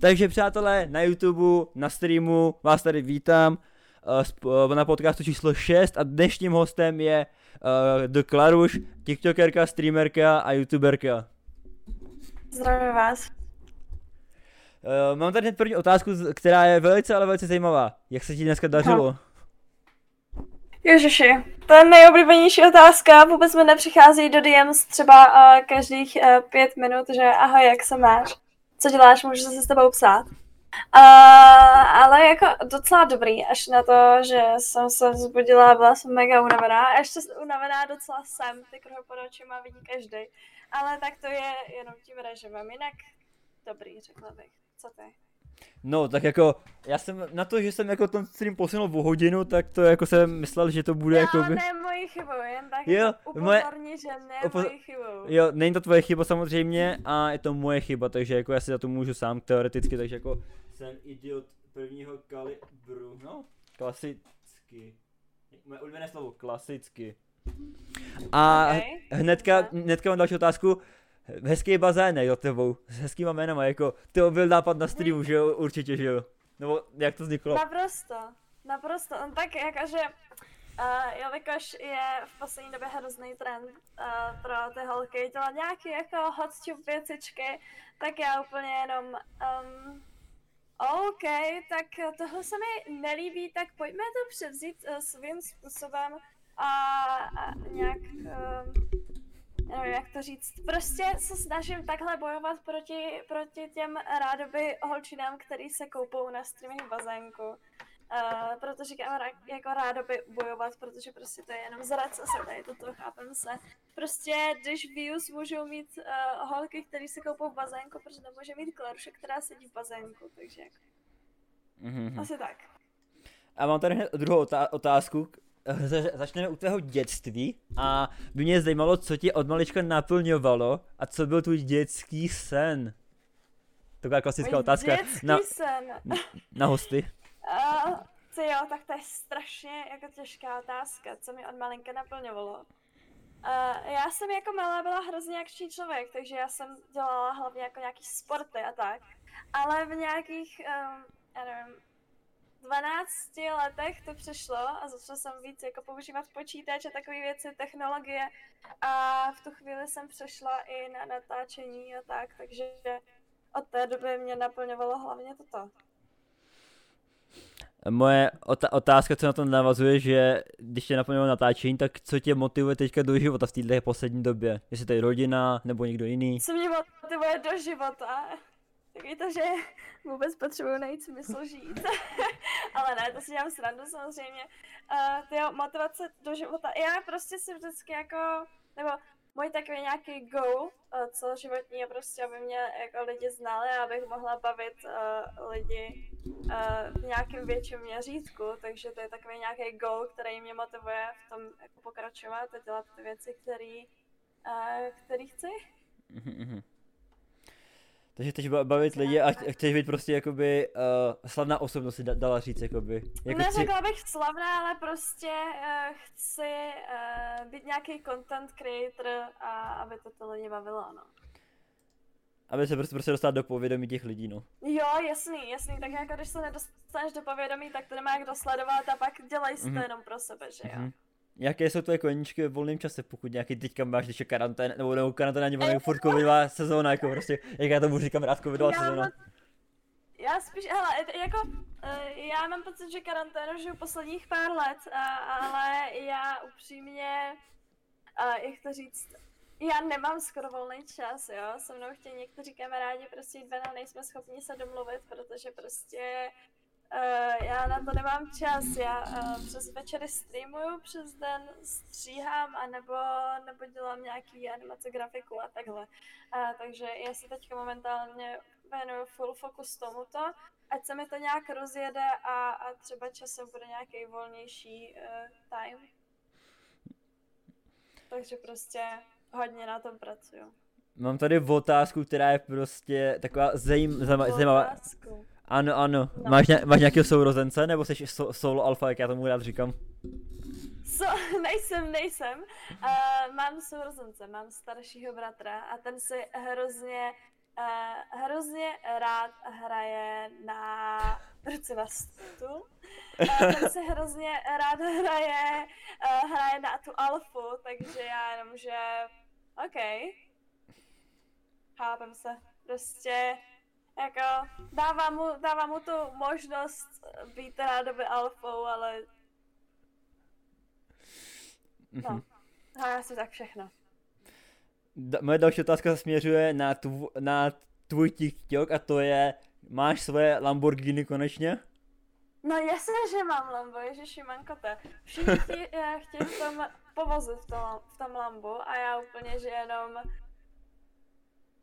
Takže přátelé, na YouTube, na streamu vás tady vítám uh, na podcastu číslo 6 a dnešním hostem je uh, The Klaruš, tiktokerka, streamerka a youtuberka. Zdravím vás. Uh, mám tady první otázku, která je velice, ale velice zajímavá. Jak se ti dneska dařilo? No. Ježiši, to je nejoblíbenější otázka, vůbec mi nepřichází do DMs třeba uh, každých uh, pět minut, že ahoj, jak se máš, co děláš, můžu se s tebou psát. Uh, ale jako docela dobrý, až na to, že jsem se vzbudila, byla jsem mega unavená a ještě unavená docela jsem, ty kruhy pod očima vidí každý. Ale tak to je jenom tím režimem, jinak dobrý, řekla bych. Co ty? No, tak jako, já jsem na to, že jsem jako ten stream posunul o hodinu, tak to jako jsem myslel, že to bude jako... by... ne mojí chybou, jen tak jo, upozorni, moje... že ne Upo... mojí chybou. Jo, není to tvoje chyba samozřejmě a je to moje chyba, takže jako já si za to můžu sám teoreticky, takže jako jsem idiot prvního kalibru, no, klasicky. Moje ulíbené slovo, klasicky. A okay. hnedka, hnedka mám další otázku hezký bazén, jo, tebou, s hezkýma jménama, jako, ty byl nápad na streamu, že jo, určitě, že jo, nebo jak to vzniklo? Naprosto, naprosto, no tak jakože, uh, jelikož je v poslední době hrozný trend uh, pro ty holky dělat nějaký jako hot věcičky, tak já úplně jenom, um, OK, tak tohle se mi nelíbí, tak pojďme to převzít uh, svým způsobem a, a nějak uh, nevím, jak to říct. Prostě se snažím takhle bojovat proti, proti těm rádoby holčinám, který se koupou na streaming bazénku. Uh, proto říkám jako rádoby bojovat, protože prostě to je jenom zradce se tady toto, chápem se. Prostě když views můžou mít uh, holky, které se koupou v bazénku, protože nemůže mít Klaruše, která sedí v bazénku, takže jako. Mm-hmm. Asi tak. A mám tady druhou otázku, začneme u tvého dětství a by mě zajímalo, co tě od malička naplňovalo a co byl tvůj dětský sen. Taková klasická Můj otázka na, sen. na, na hosty. Uh, co jo, tak to je strašně jako těžká otázka, co mi od malinka naplňovalo. Uh, já jsem jako malá byla hrozně akční člověk, takže já jsem dělala hlavně jako nějaký sporty a tak. Ale v nějakých, um, já nevím, 12 letech to přešlo a začala jsem víc jako používat počítač a takové věci, technologie a v tu chvíli jsem přešla i na natáčení a tak, takže od té doby mě naplňovalo hlavně toto. Moje otázka, co na to navazuje, že když tě naplňovalo natáčení, tak co tě motivuje teďka do života v této poslední době? Jestli to je rodina nebo někdo jiný? Co mě motivuje do života? Takový to, že vůbec potřebuju najít smysl žít. Ale ne, to si dělám srandu samozřejmě. Uh, ty jo, motivace do života. Já prostě si vždycky jako, nebo můj takový nějaký goal uh, celoživotní je prostě, aby mě jako lidi znali a abych mohla bavit uh, lidi uh, v nějakém větším měřítku, takže to je takový nějaký goal, který mě motivuje v tom jako pokračovat a dělat ty věci, který, uh, který chci. Mm-hmm. Takže chceš bavit lidi a chceš být prostě jakoby uh, slavná osobnost, si dala říct jakoby. Jako Neřekla chci... bych slavná, ale prostě uh, chci uh, být nějaký content creator a aby to to lidi bavilo, no. Aby se prostě, prostě dostat do povědomí těch lidí, no. Jo, jasný, jasný, tak jako když se nedostaneš do povědomí, tak to nemá jak dosledovat a pak dělej si to mm-hmm. jenom pro sebe, že jo. Mm-hmm. Jaké jsou tvoje koníčky v volném čase, pokud nějaký teďka máš, když je karantén, nebo, nebo karanténa ani volný furt covidová sezóna, jako prostě, jak já tomu říkám rád covidová já sezóna. Já spíš, hele, jako, uh, já mám pocit, že karanténu žiju posledních pár let, ale já upřímně, jak to říct, já nemám skoro volný čas, jo, se mnou chtějí někteří kamarádi prostě jít ven a nejsme schopni se domluvit, protože prostě Uh, já na to nemám čas, já uh, přes večery streamuju, přes den stříhám, anebo, nebo dělám nějaký animace, grafiku a takhle. Uh, takže já se teďka momentálně věnuju full focus tomuto, ať se mi to nějak rozjede a, a třeba časem bude nějaký volnější uh, time. Takže prostě hodně na tom pracuju. Mám tady otázku, která je prostě taková zajím, zajímavá. Ano, ano. No. Máš, ně, máš nějakého sourozence, nebo jsi so, solo alfa, jak já tomu rád říkám? So, nejsem, nejsem. Uh, mám sourozence, mám staršího bratra a ten si hrozně uh, hrozně rád hraje na ruce na stůl. Uh, ten se hrozně rád hraje, uh, hraje na tu alfu, takže já jenom, že OK, chápem se, prostě jako dává mu, dává mu tu možnost být rádoby alfou, ale no, Mhm. hraje si tak všechno. Da- moje další otázka se směřuje na, tv- na tvůj TikTok a to je, máš svoje Lamborghini konečně? No jasně, že mám Lambo, ježiši mankote. Všichni chtějí, eh, chtějí v tom povozit v tom, v tom Lambu a já úplně, že jenom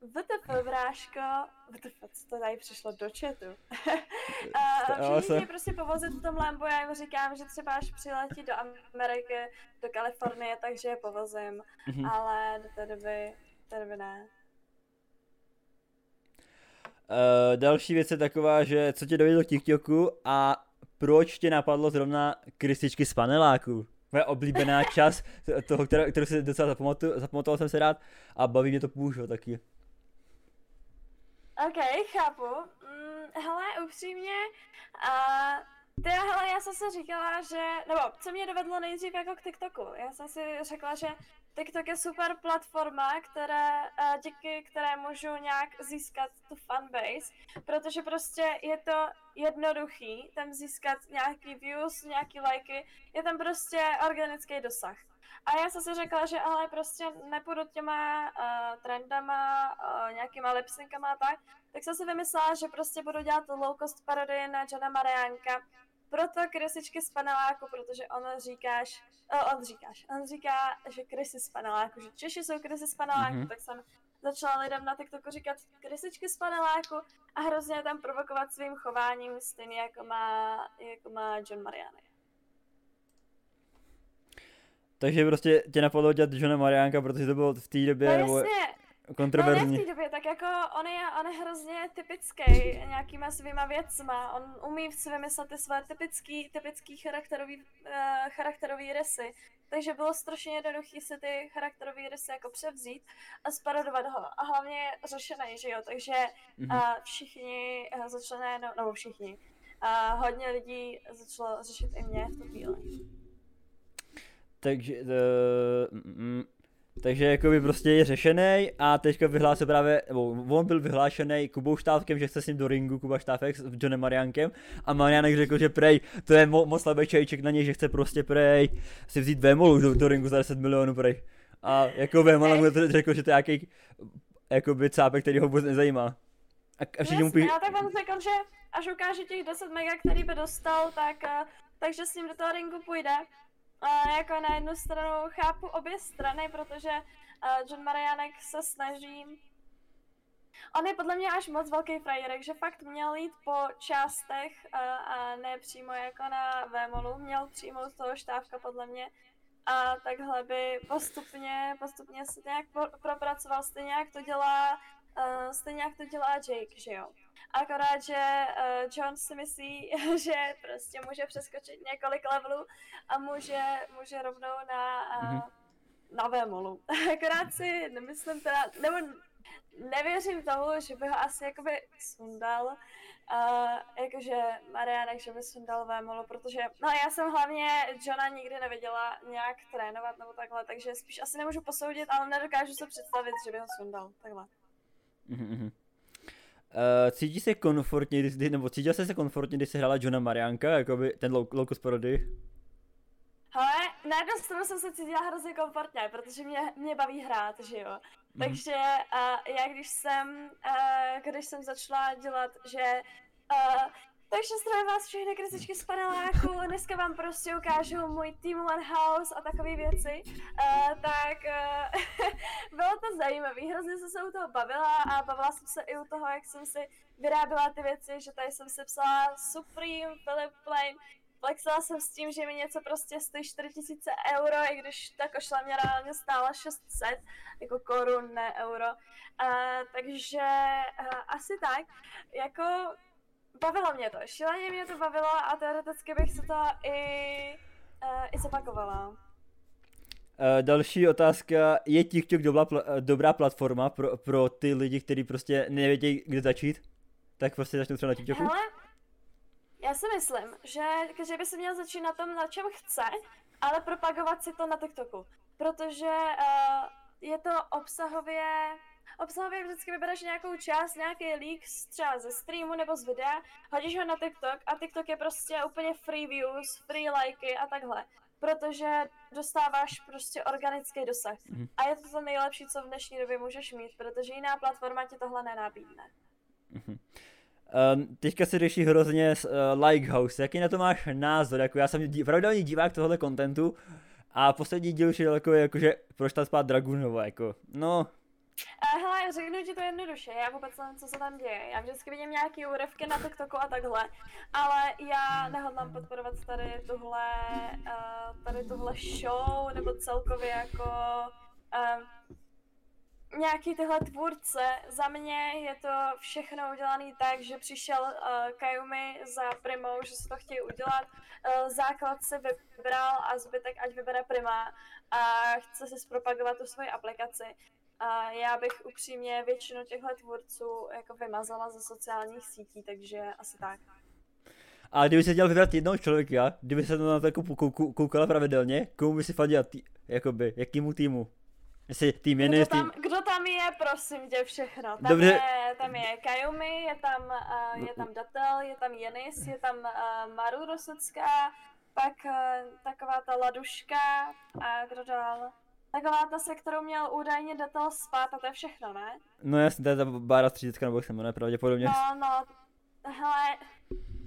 VTF, bráško, VTF, co to tady přišlo do chatu. a všichni chtějí prostě povozit v tom Lambu, já jim říkám, že třeba až přiletí do Ameriky, do Kalifornie, takže je povozím, Mhm. ale do té doby, do té doby ne. Uh, další věc je taková, že co tě dovedlo k TikToku a proč tě napadlo zrovna krystičky z paneláku? Moje oblíbená čas toho, kterou, kterou si docela zapamatoval jsem se rád a baví mě to půjšo taky. OK, chápu. Mm, hele, upřímně, a ty, hele, já jsem si říkala, že, nebo co mě dovedlo nejdřív jako k TikToku, já jsem si řekla, že TikTok je super platforma, které, a díky které můžu nějak získat tu fanbase, protože prostě je to jednoduchý tam získat nějaký views, nějaký lajky, je tam prostě organický dosah. A já jsem si řekla, že ale prostě nepůjdu těma uh, trendama, uh, nějakýma lipsynkama a tak, tak jsem si vymyslela, že prostě budu dělat low cost parodii na Johna Mariánka. Proto krysičky z paneláku, protože on říkáš, uh, on říkáš, on říká, že krysy z paneláku, že Češi jsou krysy z paneláku, Mhm. mm-hmm. tak jsem začala lidem na TikToku říkat krysičky z paneláku a hrozně tam provokovat svým chováním, stejně jako má, jako má John Mariánek. Takže prostě tě napadlo dělat Johna Mariánka, protože to bylo v té době No nebo jasně, No kontroverzní. v té době, tak jako on je, on je hrozně typický nějakýma svýma věcma. On umí si vymyslet ty své typický, typický charakterový, uh, charakterový rysy. Takže bylo strašně jednoduché si ty charakterové rysy jako převzít a sparodovat ho. A hlavně je řešený, že jo, takže uh, všichni uh, začali najednou, nebo všichni, uh, hodně lidí začalo řešit i mě v tu chvíli. Takže, uh, mm, takže jakoby prostě je řešený a teďka vyhlásil právě, nebo on byl vyhlášený Kubou Štávkem, že chce s ním do ringu Kuba Štávek s Johnem Mariánkem a Mariánek řekl, že prej, to je mo- moc slabý čajček na něj, že chce prostě prej si vzít Vémolu do, do ringu za 10 milionů prej. A jako Vémola mu to řekl, že to je nějaký jakoby cápek, který ho vůbec nezajímá. A, a všichni mu Jasně, pí... a tak on řekl, že až ukáže těch 10 mega, který by dostal, tak, eh, takže s ním do toho ringu půjde. Jako na jednu stranu chápu obě strany, protože eh, John Marianek se snaží. On je podle mě až moc velký frajerek, že fakt měl jít po částech a, a ne přímo jako na Vémolu, měl přijmout toho štávka podle mě. A takhle by postupně, postupně se nějak pro- propracoval, stejně jak to dělá, uh, stejně jak to dělá Jake, že jo. Akorát, že uh, John si myslí, že prostě může přeskočit několik levelů a může, může rovnou na, uh, na Vémolu. Akorát si nemyslím teda, nebo nevěřím tomu, že by ho asi jakoby sundal, uh, jakože Marianek, že by sundal Vémolu, protože, no já jsem hlavně Johna nikdy neviděla nějak trénovat nebo takhle, takže spíš asi nemůžu posoudit, ale nedokážu se představit, že by ho sundal, takhle. Uh, cítí se komfortně, když, nebo cítil jsi se komfortně, když jsi hrála Johna Mariánka, jakoby ten low, low cost parody? Hele, na jednu stranu jsem se cítila hrozně komfortně, protože mě, mě baví hrát, že jo. Mhm. Takže uh, já když jsem, uh, když jsem začala dělat, že uh, takže zdravím vás všechny kritičky z paneláku, dneska vám prostě ukážu můj Team One House a takové věci, uh, tak uh, bylo to zajímavé, hrozně jsem se u toho bavila a bavila jsem se i u toho, jak jsem si vyráběla ty věci, že tady jsem si psala Supreme, Philip Plain, flexila jsem s tím, že mi něco prostě stojí 4000 euro, i když ta košle mě reálně stála 600, jako korun, ne euro. Uh, takže uh, asi tak, jako bavilo mě to, šíleně mě to bavilo a teoreticky bych se to i, uh, i zopakovala. Uh, další otázka, je TikTok dobrá, dobrá platforma pro, pro ty lidi, kteří prostě nevědí, kde začít? Tak prostě začnou třeba na TikToku? Hele, já si myslím, že každý by se měl začít na tom, na čem chce, ale propagovat si to na TikToku. Protože uh, je to obsahově obsahově vždycky vybereš nějakou část, nějaký leak třeba ze streamu nebo z videa, hodíš ho na TikTok a TikTok je prostě úplně free views, free likey a takhle. Protože dostáváš prostě organický dosah. Mm-hmm. A je to to nejlepší, co v dnešní době můžeš mít, protože jiná platforma ti tohle nenabídne. Mm-hmm. Um, teďka se řeší hrozně uh, Likehouse. Jaký na to máš názor? Jako já jsem dí, pravidelný divák tohohle kontentu a poslední díl už je takový, jakože proč tam spát Dragunova, jako, no, Uh, hele, řeknu ti to jednoduše, já vůbec nevím, co se tam děje. Já vždycky vidím nějaký úryvky na TikToku a takhle, ale já nehodlám podporovat tady tuhle, uh, tady tuhle show, nebo celkově jako uh, nějaký tyhle tvůrce. Za mě je to všechno udělané tak, že přišel uh, Kayumi za Primou, že se to chtějí udělat. Uh, základ se vybral a zbytek ať vybere Prima a chce se zpropagovat tu svoji aplikaci. A já bych upřímně většinu těchto tvůrců jako vymazala ze sociálních sítí, takže asi tak. A kdyby se měl vybrat jednoho člověka, kdyby se na to jako koukala pravidelně, komu by si fandila, tý, jakoby, jakýmu týmu? Jestli tým je kdo, tam, kdo tam je, prosím tě, všechno. Tam Dobře. je, tam je Kayumi, je tam, uh, je tam Datel, je tam Jenis, je tam uh, Maru Rosecká, pak uh, taková ta Laduška a kdo dál? Taková ta, se kterou měl údajně datel spát a to je všechno, ne? No jasně, to je ta Bára 30 nebo jak ne, pravděpodobně. No, no, hele,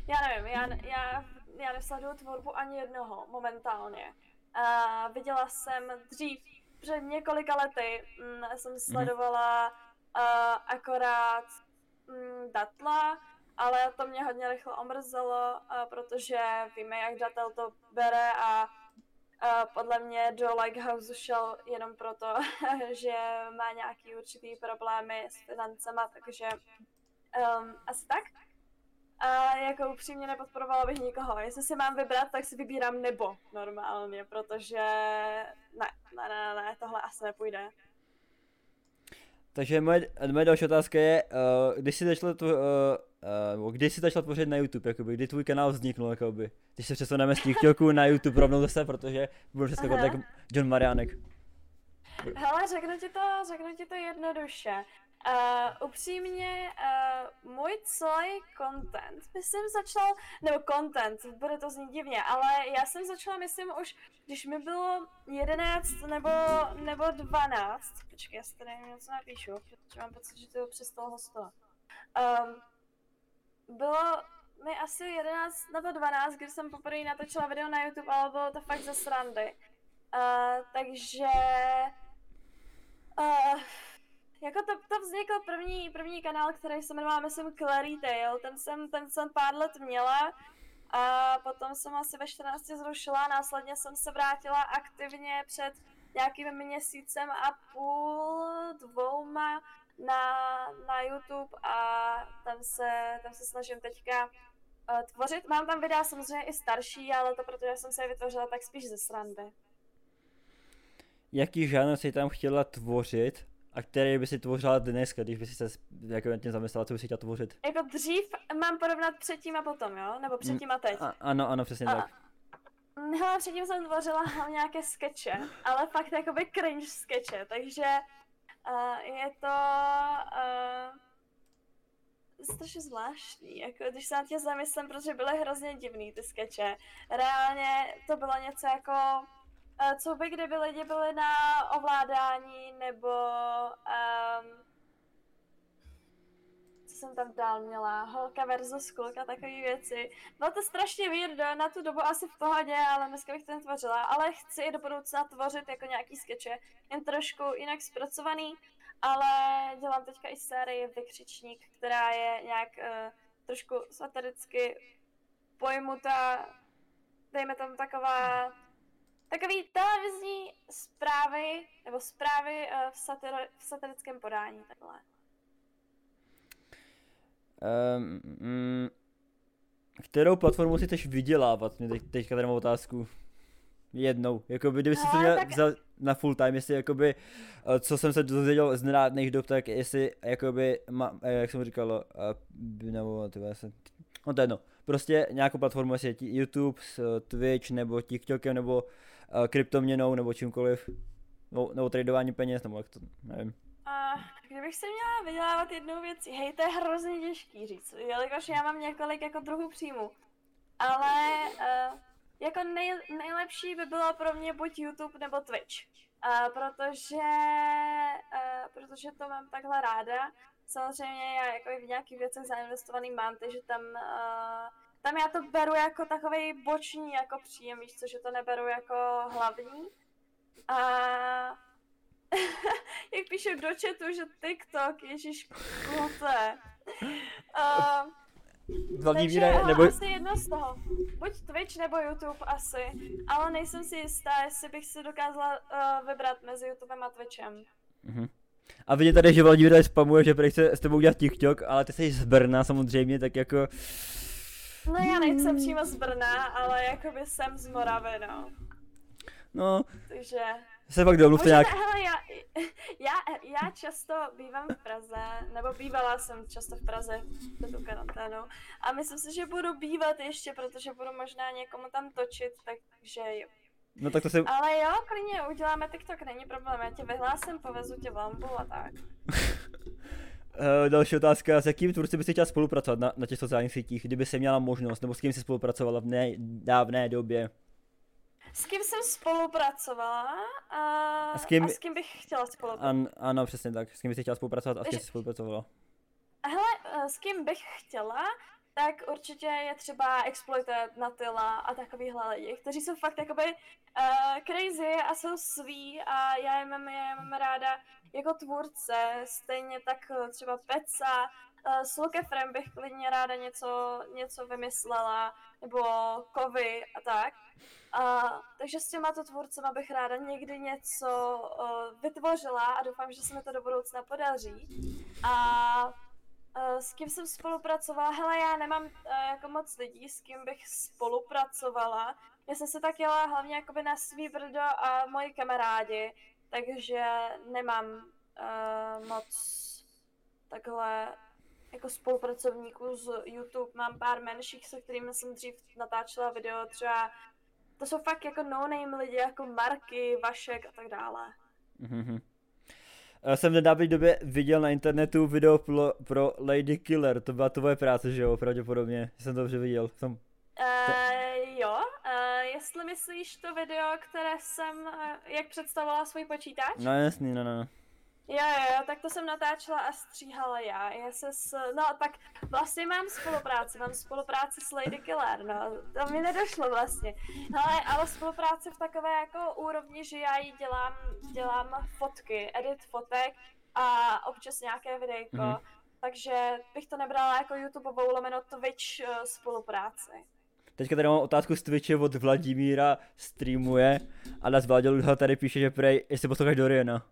já nevím, já, já, já nesleduju tvorbu ani jednoho momentálně. Uh, viděla jsem dřív, před několika lety mm, jsem mhm. sledovala uh, akorát mm, Datla, ale to mě hodně rychle omrzelo, uh, protože víme, jak Datel to bere a a podle mě do Lighthouse šel jenom proto, že má nějaký určitý problémy s financema, takže um, asi tak. A jako upřímně nepodporovala bych nikoho. Jestli si mám vybrat, tak si vybírám nebo normálně, protože ne, ne, ne, ne, tohle asi nepůjde. Takže moje, moje další otázka je, uh, když jsi začal to, uh, uh, kdy jsi začal tvořit na YouTube, jakoby, kdy tvůj kanál vzniknul, jakoby, když se přesuneme z TikToku na YouTube rovnou zase, protože byl přeskakovat tak John Marianek. Hele, řeknu ti to, řeknu ti to jednoduše. Uh, upřímně, uh, můj celý content, myslím začal, nebo content, bude to znít divně, ale já jsem začala, myslím, už, když mi bylo 11 nebo, nebo 12, počkej, já si tady něco napíšu, protože mám pocit, že to přestalo hostovat. Um, bylo mi asi 11 nebo 12, když jsem poprvé natočila video na YouTube, ale bylo to fakt ze srandy. Uh, takže... Uh, jako to, to vznikl první, první kanál, který se jmenoval, myslím, Clary Tale. Ten jsem, ten jsem pár let měla a potom jsem asi ve 14 zrušila, následně jsem se vrátila aktivně před nějakým měsícem a půl, dvouma na, na YouTube a tam se, tam se snažím teďka uh, tvořit. Mám tam videa samozřejmě i starší, ale to protože jsem se je vytvořila tak spíš ze srandy. Jaký žánr jsi tam chtěla tvořit? A který by si tvořila dneska, když by si se jako tím zamyslela, co by si chtěla tvořit? Jako dřív mám porovnat předtím a potom, jo? Nebo předtím a teď? A, ano, ano, přesně a, tak. No, předtím jsem tvořila nějaké skeče, ale fakt jakoby cringe skeče, takže uh, je to uh, strašně zvláštní, jako když se na tě zamyslím, protože byly hrozně divný ty skeče. Reálně to bylo něco jako co by kdyby lidi byli na ovládání, nebo um, co jsem tam dál měla, holka versus kluk a takové věci. Bylo to strašně weird, na tu dobu asi v pohodě, ale dneska bych to netvořila, ale chci i do budoucna tvořit jako nějaký skeče, jen trošku jinak zpracovaný, ale dělám teďka i sérii Vykřičník, která je nějak uh, trošku satiricky pojmutá, dejme tam taková takový televizní zprávy, nebo zprávy uh, v, satir, v satirickém podání, takhle. Um, mm, kterou platformu si chceš vydělávat? Mě teď, teďka tady mám otázku. Jednou. Jakoby, kdyby si to Ale měl tak- vzal na full time, jestli jakoby, eh, co jsem se dozvěděl z nedávných dob, tak jestli jakoby, ma, eh, jak jsem říkal, eh, nebo ty se, no to je jedno. Prostě nějakou platformu, jestli je YouTube, eh, Twitch, nebo TikTokem, nebo uh, kryptoměnou, nebo čímkoliv. Nebo, nebo tradování peněz, nebo jak to, nevím. A kdybych se měla vydělávat jednou věcí, hej, to je hrozně těžký říct, jelikož já mám několik jako druhů příjmu. Ale uh, jako nej, nejlepší by bylo pro mě buď YouTube nebo Twitch. Uh, protože, uh, protože to mám takhle ráda. Samozřejmě já jako v nějakých věcech zainvestovaný mám, takže tam, uh, tam já to beru jako takový boční jako příjem, víš co, že to neberu jako hlavní. A jak píšu do chatu, že TikTok, ježíš, klote. Uh, Hlavní ale nebo, asi jedno z toho. Buď Twitch nebo YouTube asi, ale nejsem si jistá, jestli bych si dokázala uh, vybrat mezi YouTubem a Twitchem. Mhm. A vidíte tady, že Vladimír spamuje, že prý chce s tebou udělat TikTok, ale ty jsi z Brna samozřejmě, tak jako... No já nejsem přímo z Brna, ale jakoby jsem z Moravy, no. No, Takže... se pak domluvte nějak... hele, já, já, já často bývám v Praze, nebo bývala jsem často v Praze před tu karanténou. A myslím si, že budu bývat ještě, protože budu možná někomu tam točit, takže jo. No tak to se... Ale jo, klidně uděláme TikTok, není problém, já tě vyhlásím, povezu tě v lambu a tak. Uh, další otázka, s jakým tvůrci bys chtěla spolupracovat na, na těch sociálních sítích, kdyby se měla možnost, nebo s kým jsi spolupracovala v ne, dávné době? S kým jsem spolupracovala a, A s kým- a s kým bych chtěla spolupracovat? An, ano, přesně tak, s kým bys chtěla spolupracovat a s kým jsi spolupracovala? Hele, eh, s kým bych chtěla, tak určitě je třeba exploitovat Natila a takovýhle lidi, kteří jsou fakt jakoby uh, crazy a jsou sví a já je mám, já je mám ráda jako tvůrce, stejně tak třeba Peca, uh, s Lukefrem bych klidně ráda něco, něco vymyslela, nebo Kovy a tak. A, takže s těma to tvůrcema bych ráda někdy něco uh, vytvořila a doufám, že se mi to do budoucna podaří. A Uh, s kým jsem spolupracovala? Hele, já nemám uh, jako moc lidí, s kým bych spolupracovala. Já jsem se tak jela hlavně jakoby na svý brdo a moji kamarádi, takže nemám uh, moc takhle jako spolupracovníků z YouTube. Mám pár menších, se kterými jsem dřív natáčela video, třeba to jsou fakt jako no-name lidi, jako Marky, Vašek a tak dále. Mhm. Já jsem v nedávné době viděl na internetu video pro, pro Lady Killer, to byla tvoje práce, že jo, pravděpodobně, jsem to dobře viděl. Jsem... Uh, jo, uh, jestli myslíš to video, které jsem, uh, jak představovala svůj počítač? No jasný, no, no, no. Jo, jo, jo, tak to jsem natáčela a stříhala já. Já se s, no tak vlastně mám spolupráci, mám spolupráci s Lady Killer, no, to mi nedošlo vlastně. Hele, ale spolupráce v takové jako úrovni, že já jí dělám, dělám fotky, edit fotek a občas nějaké videjko. Mm-hmm. Takže bych to nebrala jako YouTubeovou lomeno Twitch uh, spolupráci. Teďka tady mám otázku z Twitche od Vladimíra, streamuje a nás Vláďa tady píše, že prej, jestli posloucháš Doriana.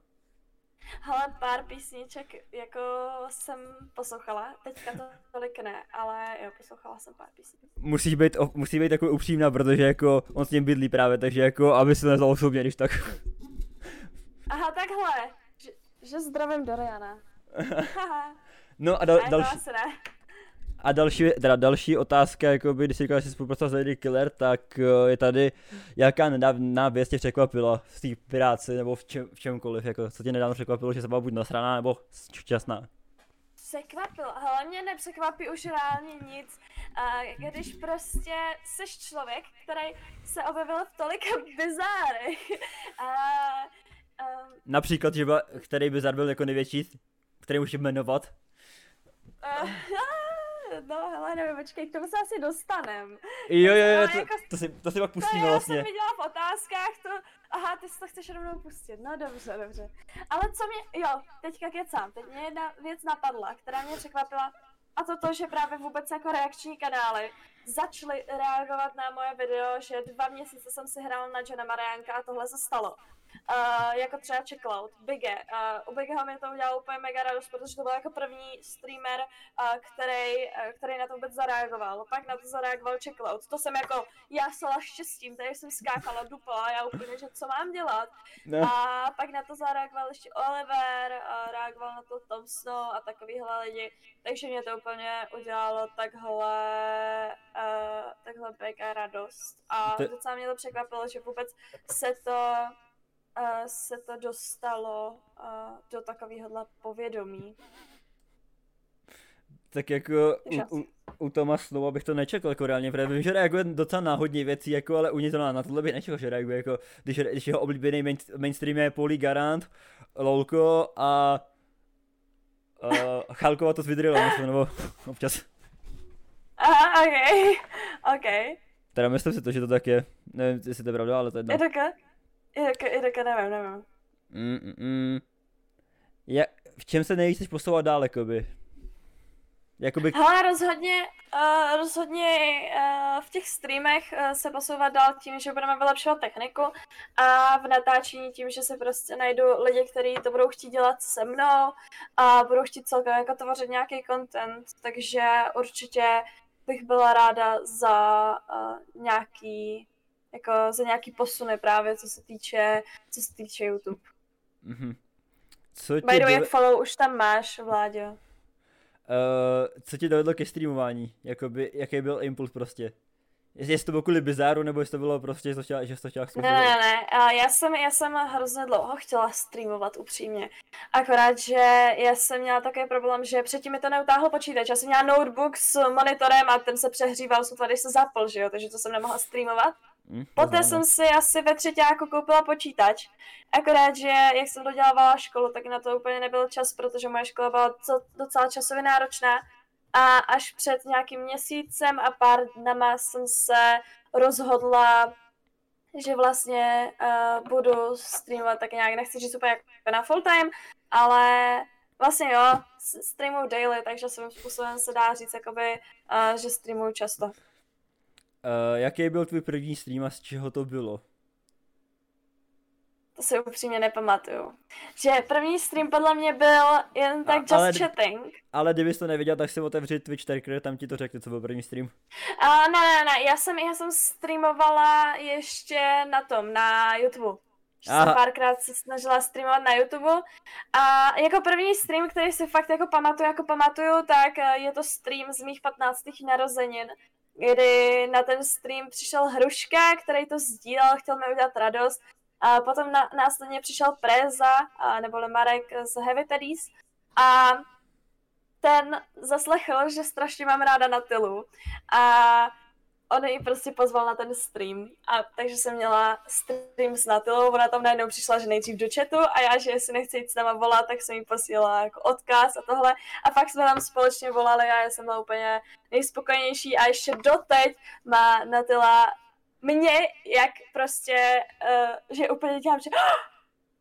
Hele, pár písniček jako jsem poslouchala, teďka to tolik ne, ale jo, poslouchala jsem pár písniček. Musíš být, musí být takový upřímná, protože jako on s ním bydlí právě, takže jako, aby se nezval osobně, když tak. Aha, takhle, že, že zdravím Doriana. No a dal, to další. A další, teda další otázka, jakoby, když jsi říkal, že jsi spolupracoval s Lady Killer, tak eh, je tady, jaká nedávná věc tě překvapila v té práci, nebo v, čem, v čemkoliv, jako, co tě nedávno překvapilo, že se byla buď nasraná, nebo šťastná. Překvapilo, ale mě nepřekvapí už reálně nic, když prostě jsi člověk, který se objevil v tolika bizárech. A, a, Například, že který by byl jako největší, který můžeš jmenovat. a, no hele, nevím, počkej, k tomu se asi dostanem. Jo, jo, jo, to, jako- to, si, to si pak To pustíme já vlastně. jsem viděla v otázkách, to... Aha, ty si to chceš rovnou pustit, no dobře, dobře. Ale co mě, jo, teďka kecám, teď mě jedna věc napadla, která mě překvapila, a to to, že právě vůbec jako reakční kanály začaly reagovat na moje video, že dva měsíce jsem si hrál na Johna Marianka a tohle se stalo. Uh, jako třeba Checkloud, Bige. Uh, u Bigeho mi to udělalo úplně mega radost, protože to byl jako první streamer, uh, který, uh, který na to vůbec zareagoval. Pak na to zareagoval Checkloud. To jsem jako, já sala štěstím, tady jsem skákala, dupla, já úplně, že co mám dělat. No. A pak na to zareagoval ještě Oliver, uh, reagoval na to Tom Snow a takovýhle lidi. Takže mě to úplně udělalo takhle, uh, takhle mega radost. A to... docela mě to překvapilo, že vůbec se to se to dostalo uh, do takovéhohle povědomí. Tak jako u, u, u Toma Slova bych to nečekal jako reálně, protože vím, že reaguje docela na hodně věcí, jako, ale u něj to na, na tohle bych nečekal, že reaguje, jako, když, když jeho oblíbený main, mainstream je Poli Garant, Lolko a uh, Chalkova to vydrila, nebo občas. Aha, ok, ok. Teda myslím si to, že to tak je. Nevím, jestli to je pravda, ale to je jedno. Je Ideka, Ideka, nevím, nevím. Mm, mm, mm. Ja, v čem se nejvíc posouvat dál, jakoby? Jakoby... Hele, rozhodně, uh, rozhodně uh, v těch streamech uh, se posouvat dál tím, že budeme vylepšovat techniku a v natáčení tím, že se prostě najdu lidi, kteří to budou chtít dělat se mnou a budou chtít celkem jako tvořit nějaký content, takže určitě bych byla ráda za uh, nějaký jako za nějaký posuny právě, co se týče, co se týče YouTube. Mm-hmm. Co By the way, do... follow už tam máš, Vláďo. Uh, co ti dovedlo ke streamování? Jakoby, jaký byl impuls prostě? Jestli to bylo kvůli bizáru, nebo jestli to bylo prostě, že to chtěla, že to chtěla Ne, ne, ne, já jsem, já jsem hrozně dlouho chtěla streamovat upřímně. Akorát, že já jsem měla takový problém, že předtím mi to neutáhl počítač. Já jsem měla notebook s monitorem a ten se přehříval, sotva když se zapl, že jo, takže to jsem nemohla streamovat. Hm, Poté jsem si asi ve třetíku koupila počítač. Akorát, že jak jsem dodělávala školu, tak na to úplně nebyl čas, protože moje škola byla docela časově náročná. A až před nějakým měsícem a pár dnama jsem se rozhodla, že vlastně uh, budu streamovat tak nějak, nechci říct úplně jako na full time, ale vlastně jo, streamuju daily, takže svým způsobem se dá říct, jakoby, uh, že streamuju často. Uh, jaký byl tvůj první stream a z čeho to bylo? To si upřímně nepamatuju. Že první stream podle mě byl jen tak a, just ale, chatting. Ale kdybys to nevěděl, tak si otevři Twitch Terker, tam ti to řekne, co byl první stream. A, ne, ne, ne, já jsem, já jsem streamovala ještě na tom, na YouTube. Že jsem párkrát se snažila streamovat na YouTube. A jako první stream, který si fakt jako pamatuju, jako pamatuju, tak eh, je to stream z mých 15. narozenin kdy na ten stream přišel Hruška, který to sdílel, chtěl mi udělat radost. A potom na, následně přišel Preza, a, neboli Marek z Heavy Teddies. A ten zaslechl, že strašně mám ráda na tylu. A on ji prostě pozval na ten stream. A takže jsem měla stream s Natilou, ona tam najednou přišla, že nejdřív do chatu a já, že jestli nechci jít s náma volat, tak jsem jí posílala jako odkaz a tohle. A fakt jsme tam společně volali a já jsem byla úplně nejspokojenější a ještě doteď má Natila mě, jak prostě, uh, že úplně dělám, že oh,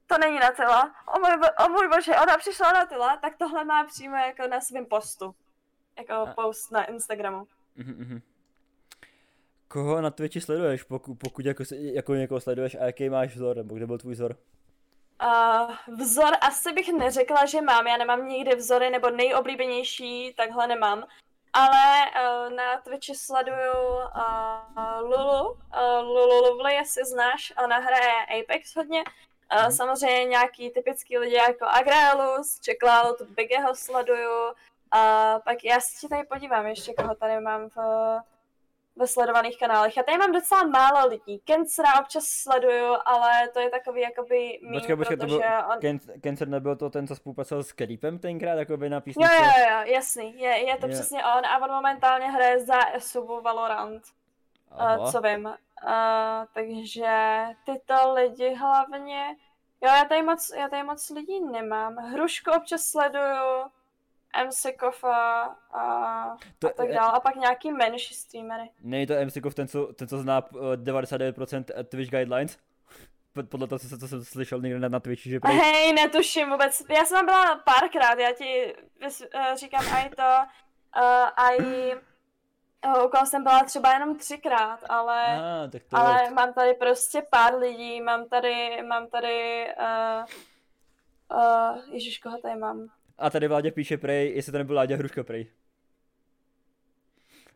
to není Natila, o můj, bo, o můj bože, ona přišla Natila, tak tohle má přímo jako na svém postu. Jako a... post na Instagramu. Mm-hmm. Koho na Twitchi sleduješ, pokud, pokud jako, jako někoho sleduješ a jaký máš vzor, nebo kde byl tvůj vzor? Uh, vzor asi bych neřekla, že mám, já nemám nikdy vzory, nebo nejoblíbenější, takhle nemám. Ale uh, na Twitchi sleduju uh, Lulu, uh, Lulu Lovely, jestli znáš, ona hraje Apex hodně. Uh, mm. Samozřejmě nějaký typický lidi jako Agrelus, Checkloud, Bigeho sleduju. Uh, pak já si tady podívám ještě, koho tady mám v, ve sledovaných kanálech. Já tady mám docela málo lidí. Kencera občas sleduju, ale to je takový jakoby mým, počkej, počkej, protože to byl, on... Ken, Kencer nebyl to ten, co spolupracoval s Creepem tenkrát, jakoby na písničce? Jo, jo, jo, jasný, je, je to je. přesně on a on momentálně hraje za Esubu Valorant. Uh, co vím. Uh, takže tyto lidi hlavně... Jo, já tady moc, já tady moc lidí nemám. Hrušku občas sleduju, MC Kofa a, to, a tak dále. A pak nějaký menší streamery. Není to MC Kof ten, co, ten, co zná 99% eh, Twitch guidelines? Podle toho, co, co jsem slyšel někde na, na Twitchi, že prý... Hej, netuším vůbec. Já jsem tam byla párkrát, já ti uh, říkám aj to, uh, aj Uh, u koho jsem byla třeba jenom třikrát, ale, Ah, tak to ale jo. mám tady prostě pár lidí, mám tady, mám tady, uh, uh, ježiš, koho tady mám? A tady Vláďa píše prej, jestli to nebyl Láďa Hruška prej.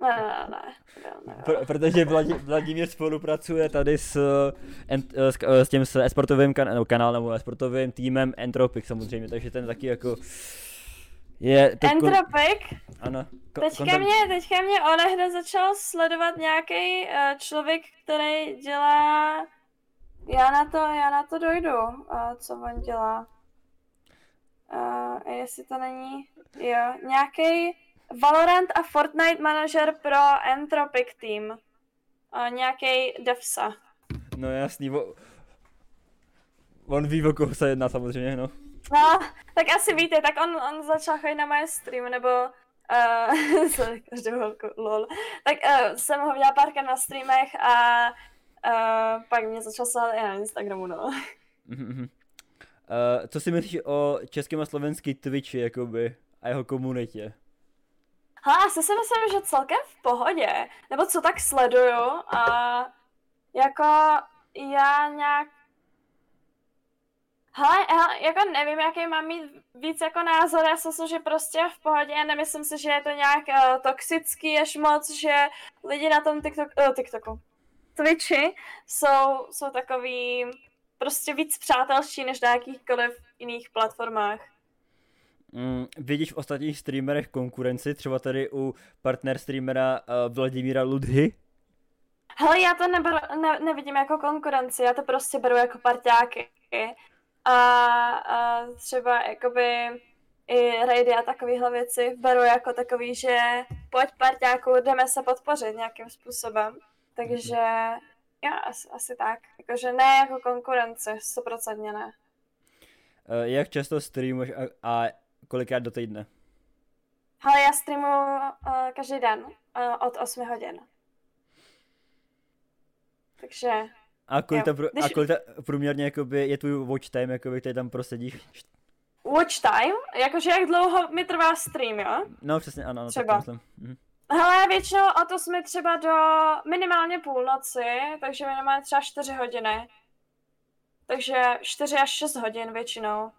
Ne, ne, ne, ne, ne, ne. Pr- protože Vladi- Vladimír spolupracuje tady s, eh, ent- eh, s, eh, s tím s esportovým kan- kanálem, nebo esportovým týmem Entropic samozřejmě, takže ten taky jako je... to kon- Entropic, ano. ko- teďka content- mě, teďka mě onehde začal sledovat nějaký uh, člověk, který dělá, já na to, já na to dojdu, uh, co on dělá. Uh, jestli to není, jo, nějaký Valorant a Fortnite manažer pro Entropic team. Uh, nějaký Devsa. No jasný, o... On ví, o koho se jedná samozřejmě, no. No, tak asi víte, tak on, on začal chodit na moje stream, nebo uh, každou holku, lol. Tak uh, jsem ho viděla párkrát na streamech a uh, pak mě začal sledovat i na Instagramu, no. Mhm, Eh, co si myslíš o českém a slovenský Twitchi, jakoby, a jeho komunitě? Hele, asi si myslím, že celkem v pohodě, nebo co tak sleduju a jako já nějak Hele, hele, jako nevím, jaký mám mít víc jako názor, já myslím, že prostě v pohodě, nemyslím si, že je to nějak uh, toxický až moc, že lidi na tom TikTok, uh, TikToku, Twitchi jsou, jsou takový prostě víc přátelští než na jakýchkoliv jiných platformách. Mm, vidíš v ostatních streamerech konkurenci, třeba tady u partner streamera uh, Vladimíra Ludhy? Hele, já to neberu, ne, nevidím jako konkurenci, já to prostě beru jako parťáky. A, a třeba jakoby i raidy a takovéhle věci beru jako takový, že pojď parťáku, jdeme se podpořit nějakým způsobem. Takže já asi, asi tak. Jakože ne jako konkurence, stoprocentně ne. Uh, jak často streamuješ a, a kolikrát do týdne? Hele, já streamuju uh, každý den uh, od 8 hodin. Takže A kolik, ta, pro, a když- kolik ta, průměrně jakoby, je tvůj watch time, jakoby, který tam prosedíš? watch time, jakože jak dlouho mi trvá stream, jo? No přesně, ano, ano tak Třeba. to myslím. Mhm. Hele, většinou od 8 třeba do minimálně půlnoci, takže minimálně třeba 4 hodiny. Takže 4 až 6 hodin většinou. Uh,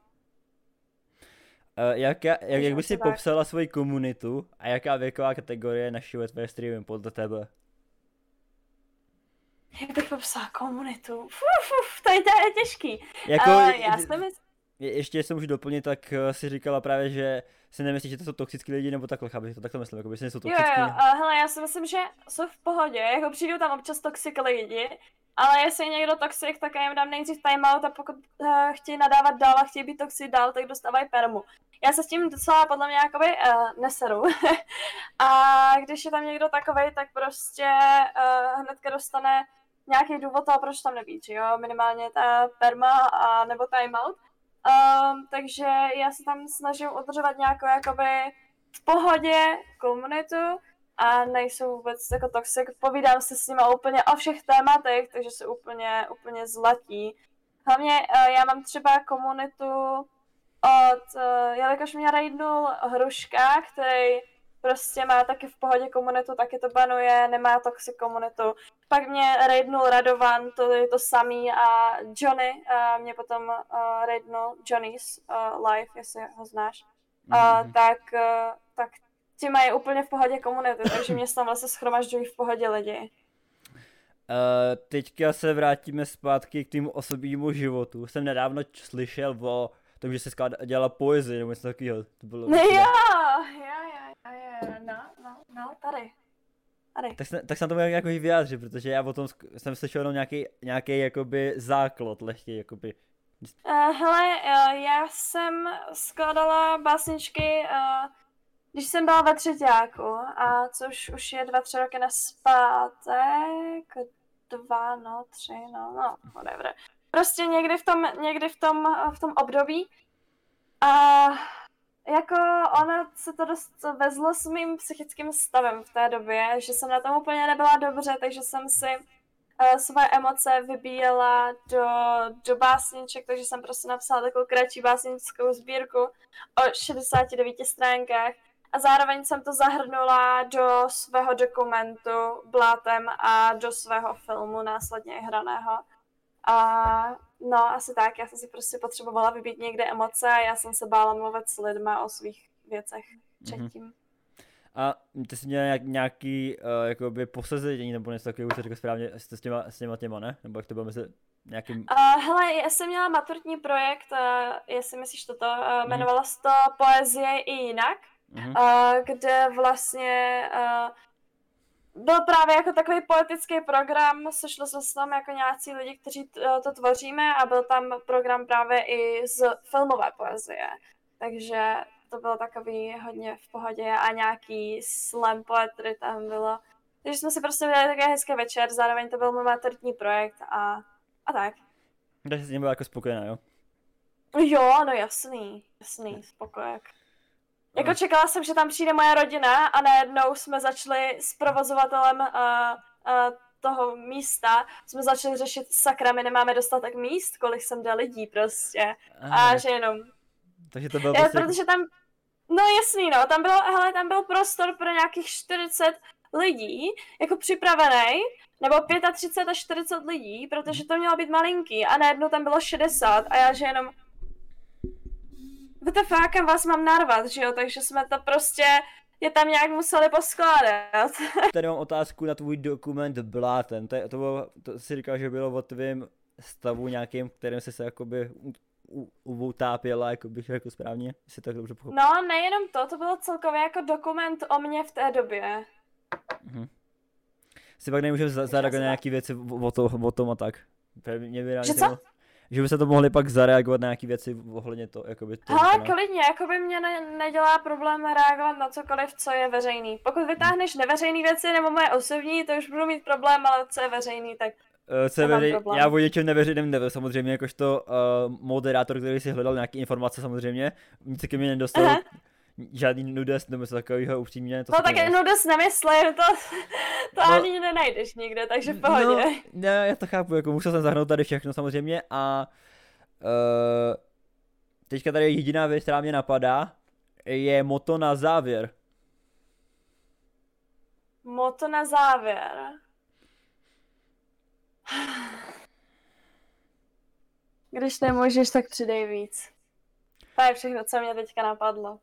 jak, jak, jak, jak bys si tak. popsala svoji komunitu a jaká věková kategorie našivuje tvé streamy podle tebe? Jak bych popsala komunitu? Fuf, fuf, to je, to je těžký. Jako, uh, já myslím, je, ještě se můžu doplnit, tak uh, si říkala právě, že si nemyslíš, že to jsou toxický lidi, nebo takhle, chápeš, to takhle myslím, jako že nejsou jo, toxický. jo, uh, hele, já si myslím, že jsou v pohodě, jako přijdou tam občas toxic lidi, ale jestli je někdo toxic, tak já jim dám nejdřív timeout a pokud uh, chtějí nadávat dál a chtějí být toxic dál, tak dostávají permu. Já se s tím docela podle mě jakoby uh, neseru. a když je tam někdo takovej, tak prostě uh, hnedka dostane nějaký důvod toho, proč tam nebýt, jo, minimálně ta perma a nebo timeout. Um, takže já se tam snažím udržovat nějakou jakoby v pohodě komunitu a nejsou vůbec jako toxic. Povídám se s nimi úplně o všech tématech, takže se úplně, úplně zlatí. Hlavně uh, já mám třeba komunitu od, uh, jelikož mě raidnul Hruška, který prostě má taky v pohodě komunitu, taky to banuje, nemá toxic komunitu. Pak mě raidnul Radovan, to je to samý a Johnny uh, mě potom uh, raidnul Johnny's uh, live, jestli ho znáš. Uh, Mhm. tak, uh, tak ti mají úplně v pohodě komunity, takže mě se tam vlastně schromažďují v pohodě lidi. Uh, teďka se vrátíme zpátky k tým osobnímu životu. Jsem nedávno slyšel o tom, že se dělala poezii nebo něco takového. To bylo jo, jo, jo, no, no, no, tady. Tady. Tak se, tak se na to jako vyjádřit, protože já o tom jsem slyšel jenom nějaký, nějaký jakoby základ lehký, jakoby. Uh, hele, uh, já jsem skladala básničky, uh, když jsem byla ve třetíku, a což už je dva, tři roky naspátek, dva, no, tři, no, no, whatever. Prostě někdy v tom, někdy v tom, v tom období. A jako ono se to dost vezlo s mým psychickým stavem v té době, že jsem na tom úplně nebyla dobře, takže jsem si uh, své emoce vybíjela do, do básniček, takže jsem prostě napsala takovou kratší básnickou sbírku o 69 stránkách a zároveň jsem to zahrnula do svého dokumentu Blátem a do svého filmu následně hraného. A no, asi tak, já jsem si prostě potřebovala vybít někde emoce a já jsem se bála mluvit s lidma o svých věcech předtím. Mm-hmm. A ty jsi měl nějaký uh, jakoby posazení nebo něco takového, už řekl správně, s těma, s těma těma, ne? Nebo jak to bylo mezi nějakým... Uh, hele, já jsem měla maturitní projekt, uh, jestli myslíš toto, uh, jmenovalo se to Poezie i jinak, uh-huh. uh, kde vlastně uh, byl právě jako takový poetický program, sešlo se tam jako nějací lidi, kteří t- to tvoříme a byl tam program právě i z filmové poezie. Takže to bylo takový hodně v pohodě a nějaký slam poetry tam bylo. Takže jsme si prostě udělali takový hezký večer, zároveň to byl můj maturitní projekt a, a tak. Takže jsi s ním byla jako spokojená, jo? Jo, no jasný, jasný, spokojek. Jako čekala jsem, že tam přijde moje rodina a najednou jsme začali s provozovatelem uh, uh, toho místa, jsme začali řešit, sakra, my nemáme dostatek míst, kolik jsem dal lidí prostě. Aha. A že jenom... Takže to bylo Já, prostě... Protože tam, no jasný no, tam bylo, hele, tam byl prostor pro nějakých 40 lidí, jako připravený, nebo 35 až 40 lidí, protože to mělo být malinký a najednou tam bylo 60 a já že jenom WTF, kam vás mám narvat, že jo, takže jsme to prostě je tam nějak museli poskládat. Tady mám otázku na tvůj dokument Bláten. To, to, bylo, to si říkal, že bylo o tvém stavu nějakým, kterým jsi se jakoby utápěla, jako bych jako správně, jestli tak dobře pochopil. No, nejenom to, to bylo celkově jako dokument o mě v té době. Mhm. Si pak nemůžeme zareagovat na nějaké věci o, to, o tom a tak. Mě by že co? Že by se to mohli pak zareagovat na nějaké věci ohledně to, jakoby to. Ale klidně, jakoby mě ne, nedělá problém reagovat na cokoliv, co je veřejný. Pokud vytáhneš neveřejné věci nebo moje osobní, to už budu mít problém, ale co je veřejný, tak Uh, co je veřej... Já o něčem neveřejném nevím, samozřejmě, jakožto uh, moderátor, který si hledal nějaké informace samozřejmě, nic ke mně nedostal. Uh-huh žádný nudes nebo něco takového upřímně. To no tak nudes nemyslím, to, to no, ani nenajdeš nikde, takže v pohodě. No, ne, já to chápu, jako musel jsem zahrnout tady všechno samozřejmě a uh, teďka tady jediná věc, která mě napadá, je moto na závěr. Moto na závěr. Když nemůžeš, tak přidej víc. To je všechno, co mě teďka napadlo.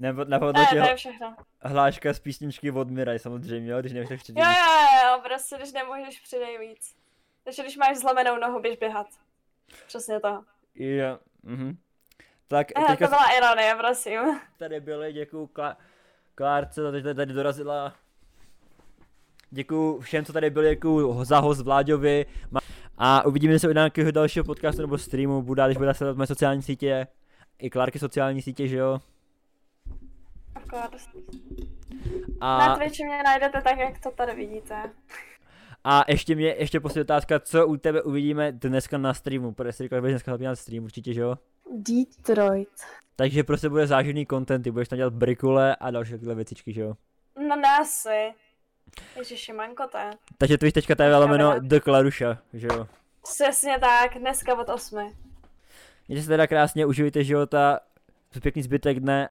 Nebo napadlo tě je všechno. hláška z písničky od Miraj samozřejmě, jo, když nemůžeš přidej Jo, jo, jo, prostě když nemůžeš přidej víc. Takže když máš zlomenou nohu, běž běhat. Přesně to. Jo, mhm. Tak eh, teďka... To byla ironie, prosím. Tady byly, děkuju Klá... Klárce, tady, tady, tady dorazila. Děkuju všem, co tady byli, děkuju za host Vláďovi. A uvidíme se u nějakého dalšího podcastu nebo streamu, bude, když bude sledovat moje sociální sítě. I Klárky sociální sítě, že jo? A... Na Twitchi mě najdete tak, jak to tady vidíte. A ještě mě, ještě poslední otázka, co u tebe uvidíme dneska na streamu, protože jsi říkal, že dneska na stream, určitě, že jo? Detroit. Takže prostě bude záživný content, ty budeš tam dělat brikule a další takové věcičky, že jo? No násy. Ježiši, mankote. Takže Twitch teďka tady jméno The Klaruša, že jo? Přesně tak, dneska od 8. Mějte se teda krásně, užijte života, pěkný zbytek dne